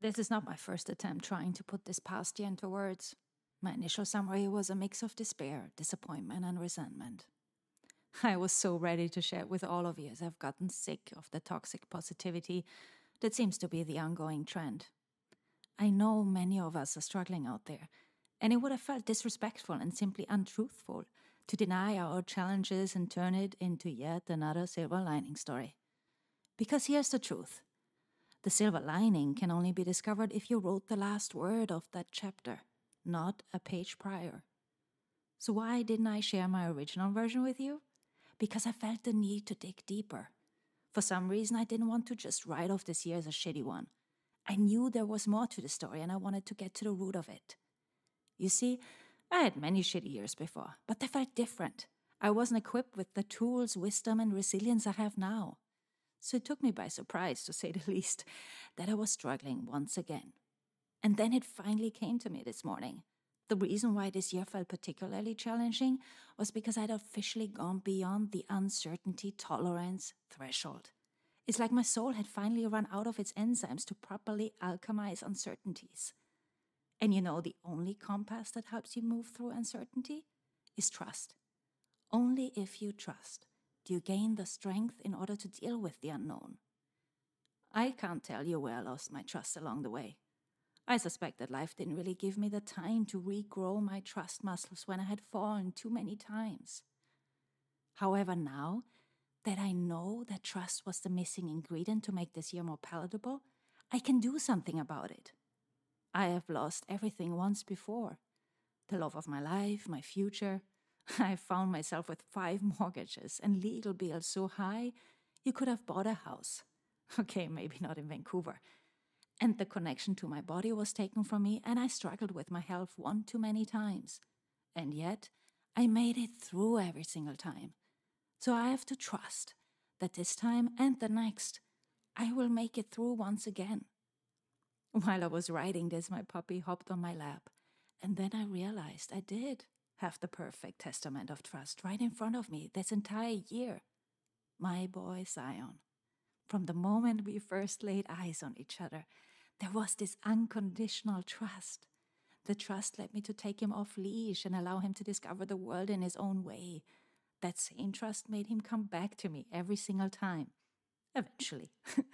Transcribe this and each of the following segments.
This is not my first attempt trying to put this past year into words. My initial summary was a mix of despair, disappointment, and resentment. I was so ready to share it with all of you as I've gotten sick of the toxic positivity that seems to be the ongoing trend. I know many of us are struggling out there, and it would have felt disrespectful and simply untruthful to deny our challenges and turn it into yet another silver lining story. Because here's the truth the silver lining can only be discovered if you wrote the last word of that chapter, not a page prior. So, why didn't I share my original version with you? Because I felt the need to dig deeper. For some reason, I didn't want to just write off this year as a shitty one. I knew there was more to the story and I wanted to get to the root of it. You see, I had many shitty years before, but they felt different. I wasn't equipped with the tools, wisdom, and resilience I have now. So it took me by surprise, to say the least, that I was struggling once again. And then it finally came to me this morning. The reason why this year felt particularly challenging was because I'd officially gone beyond the uncertainty tolerance threshold. It's like my soul had finally run out of its enzymes to properly alchemize uncertainties. And you know, the only compass that helps you move through uncertainty is trust. Only if you trust you gain the strength in order to deal with the unknown. I can't tell you where I lost my trust along the way. I suspect that life didn't really give me the time to regrow my trust muscles when I had fallen too many times. However, now that I know that trust was the missing ingredient to make this year more palatable, I can do something about it. I have lost everything once before the love of my life, my future. I found myself with five mortgages and legal bills so high you could have bought a house. Okay, maybe not in Vancouver. And the connection to my body was taken from me, and I struggled with my health one too many times. And yet, I made it through every single time. So I have to trust that this time and the next, I will make it through once again. While I was writing this, my puppy hopped on my lap, and then I realized I did have the perfect testament of trust right in front of me this entire year. My boy Zion. From the moment we first laid eyes on each other, there was this unconditional trust. The trust led me to take him off leash and allow him to discover the world in his own way. That same trust made him come back to me every single time eventually,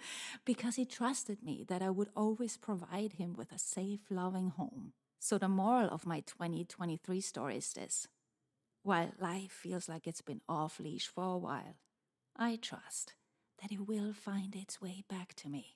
because he trusted me that I would always provide him with a safe, loving home. So, the moral of my 2023 story is this while life feels like it's been off leash for a while, I trust that it will find its way back to me.